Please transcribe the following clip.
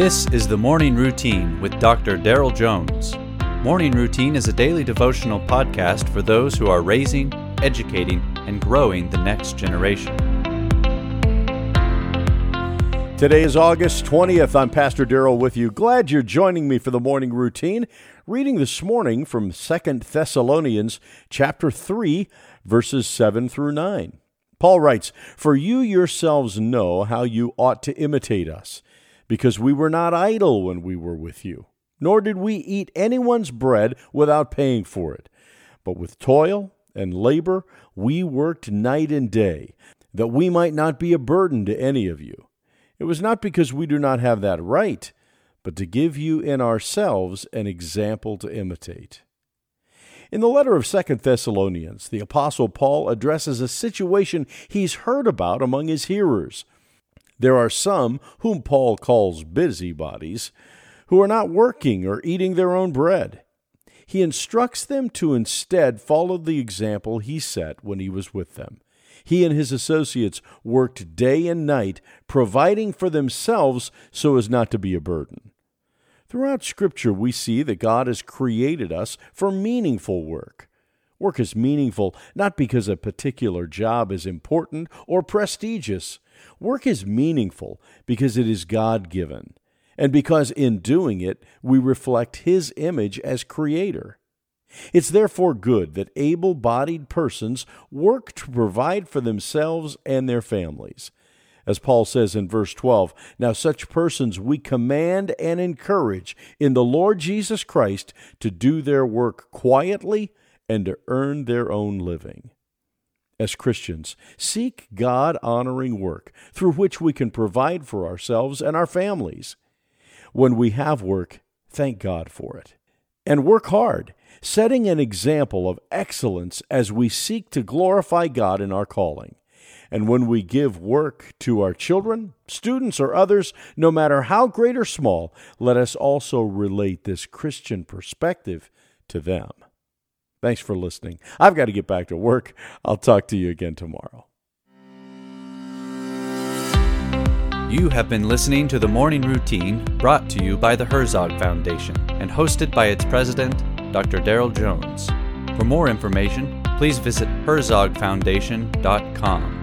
This is the Morning Routine with Dr. Daryl Jones. Morning Routine is a daily devotional podcast for those who are raising, educating, and growing the next generation. Today is August 20th. I'm Pastor Daryl with you. Glad you're joining me for the morning routine. Reading this morning from 2 Thessalonians chapter 3 verses 7 through 9. Paul writes, "For you yourselves know how you ought to imitate us." Because we were not idle when we were with you, nor did we eat anyone's bread without paying for it. But with toil and labor we worked night and day, that we might not be a burden to any of you. It was not because we do not have that right, but to give you in ourselves an example to imitate. In the letter of Second Thessalonians, the Apostle Paul addresses a situation he's heard about among his hearers. There are some, whom Paul calls busybodies, who are not working or eating their own bread. He instructs them to instead follow the example he set when he was with them. He and his associates worked day and night, providing for themselves so as not to be a burden. Throughout Scripture, we see that God has created us for meaningful work. Work is meaningful not because a particular job is important or prestigious, Work is meaningful because it is God given, and because in doing it we reflect His image as Creator. It's therefore good that able bodied persons work to provide for themselves and their families. As Paul says in verse 12, Now such persons we command and encourage in the Lord Jesus Christ to do their work quietly and to earn their own living as Christians, seek God honoring work through which we can provide for ourselves and our families. When we have work, thank God for it. And work hard, setting an example of excellence as we seek to glorify God in our calling. And when we give work to our children, students, or others, no matter how great or small, let us also relate this Christian perspective to them. Thanks for listening. I've got to get back to work. I'll talk to you again tomorrow. You have been listening to the Morning Routine brought to you by the Herzog Foundation and hosted by its president, Dr. Daryl Jones. For more information, please visit herzogfoundation.com.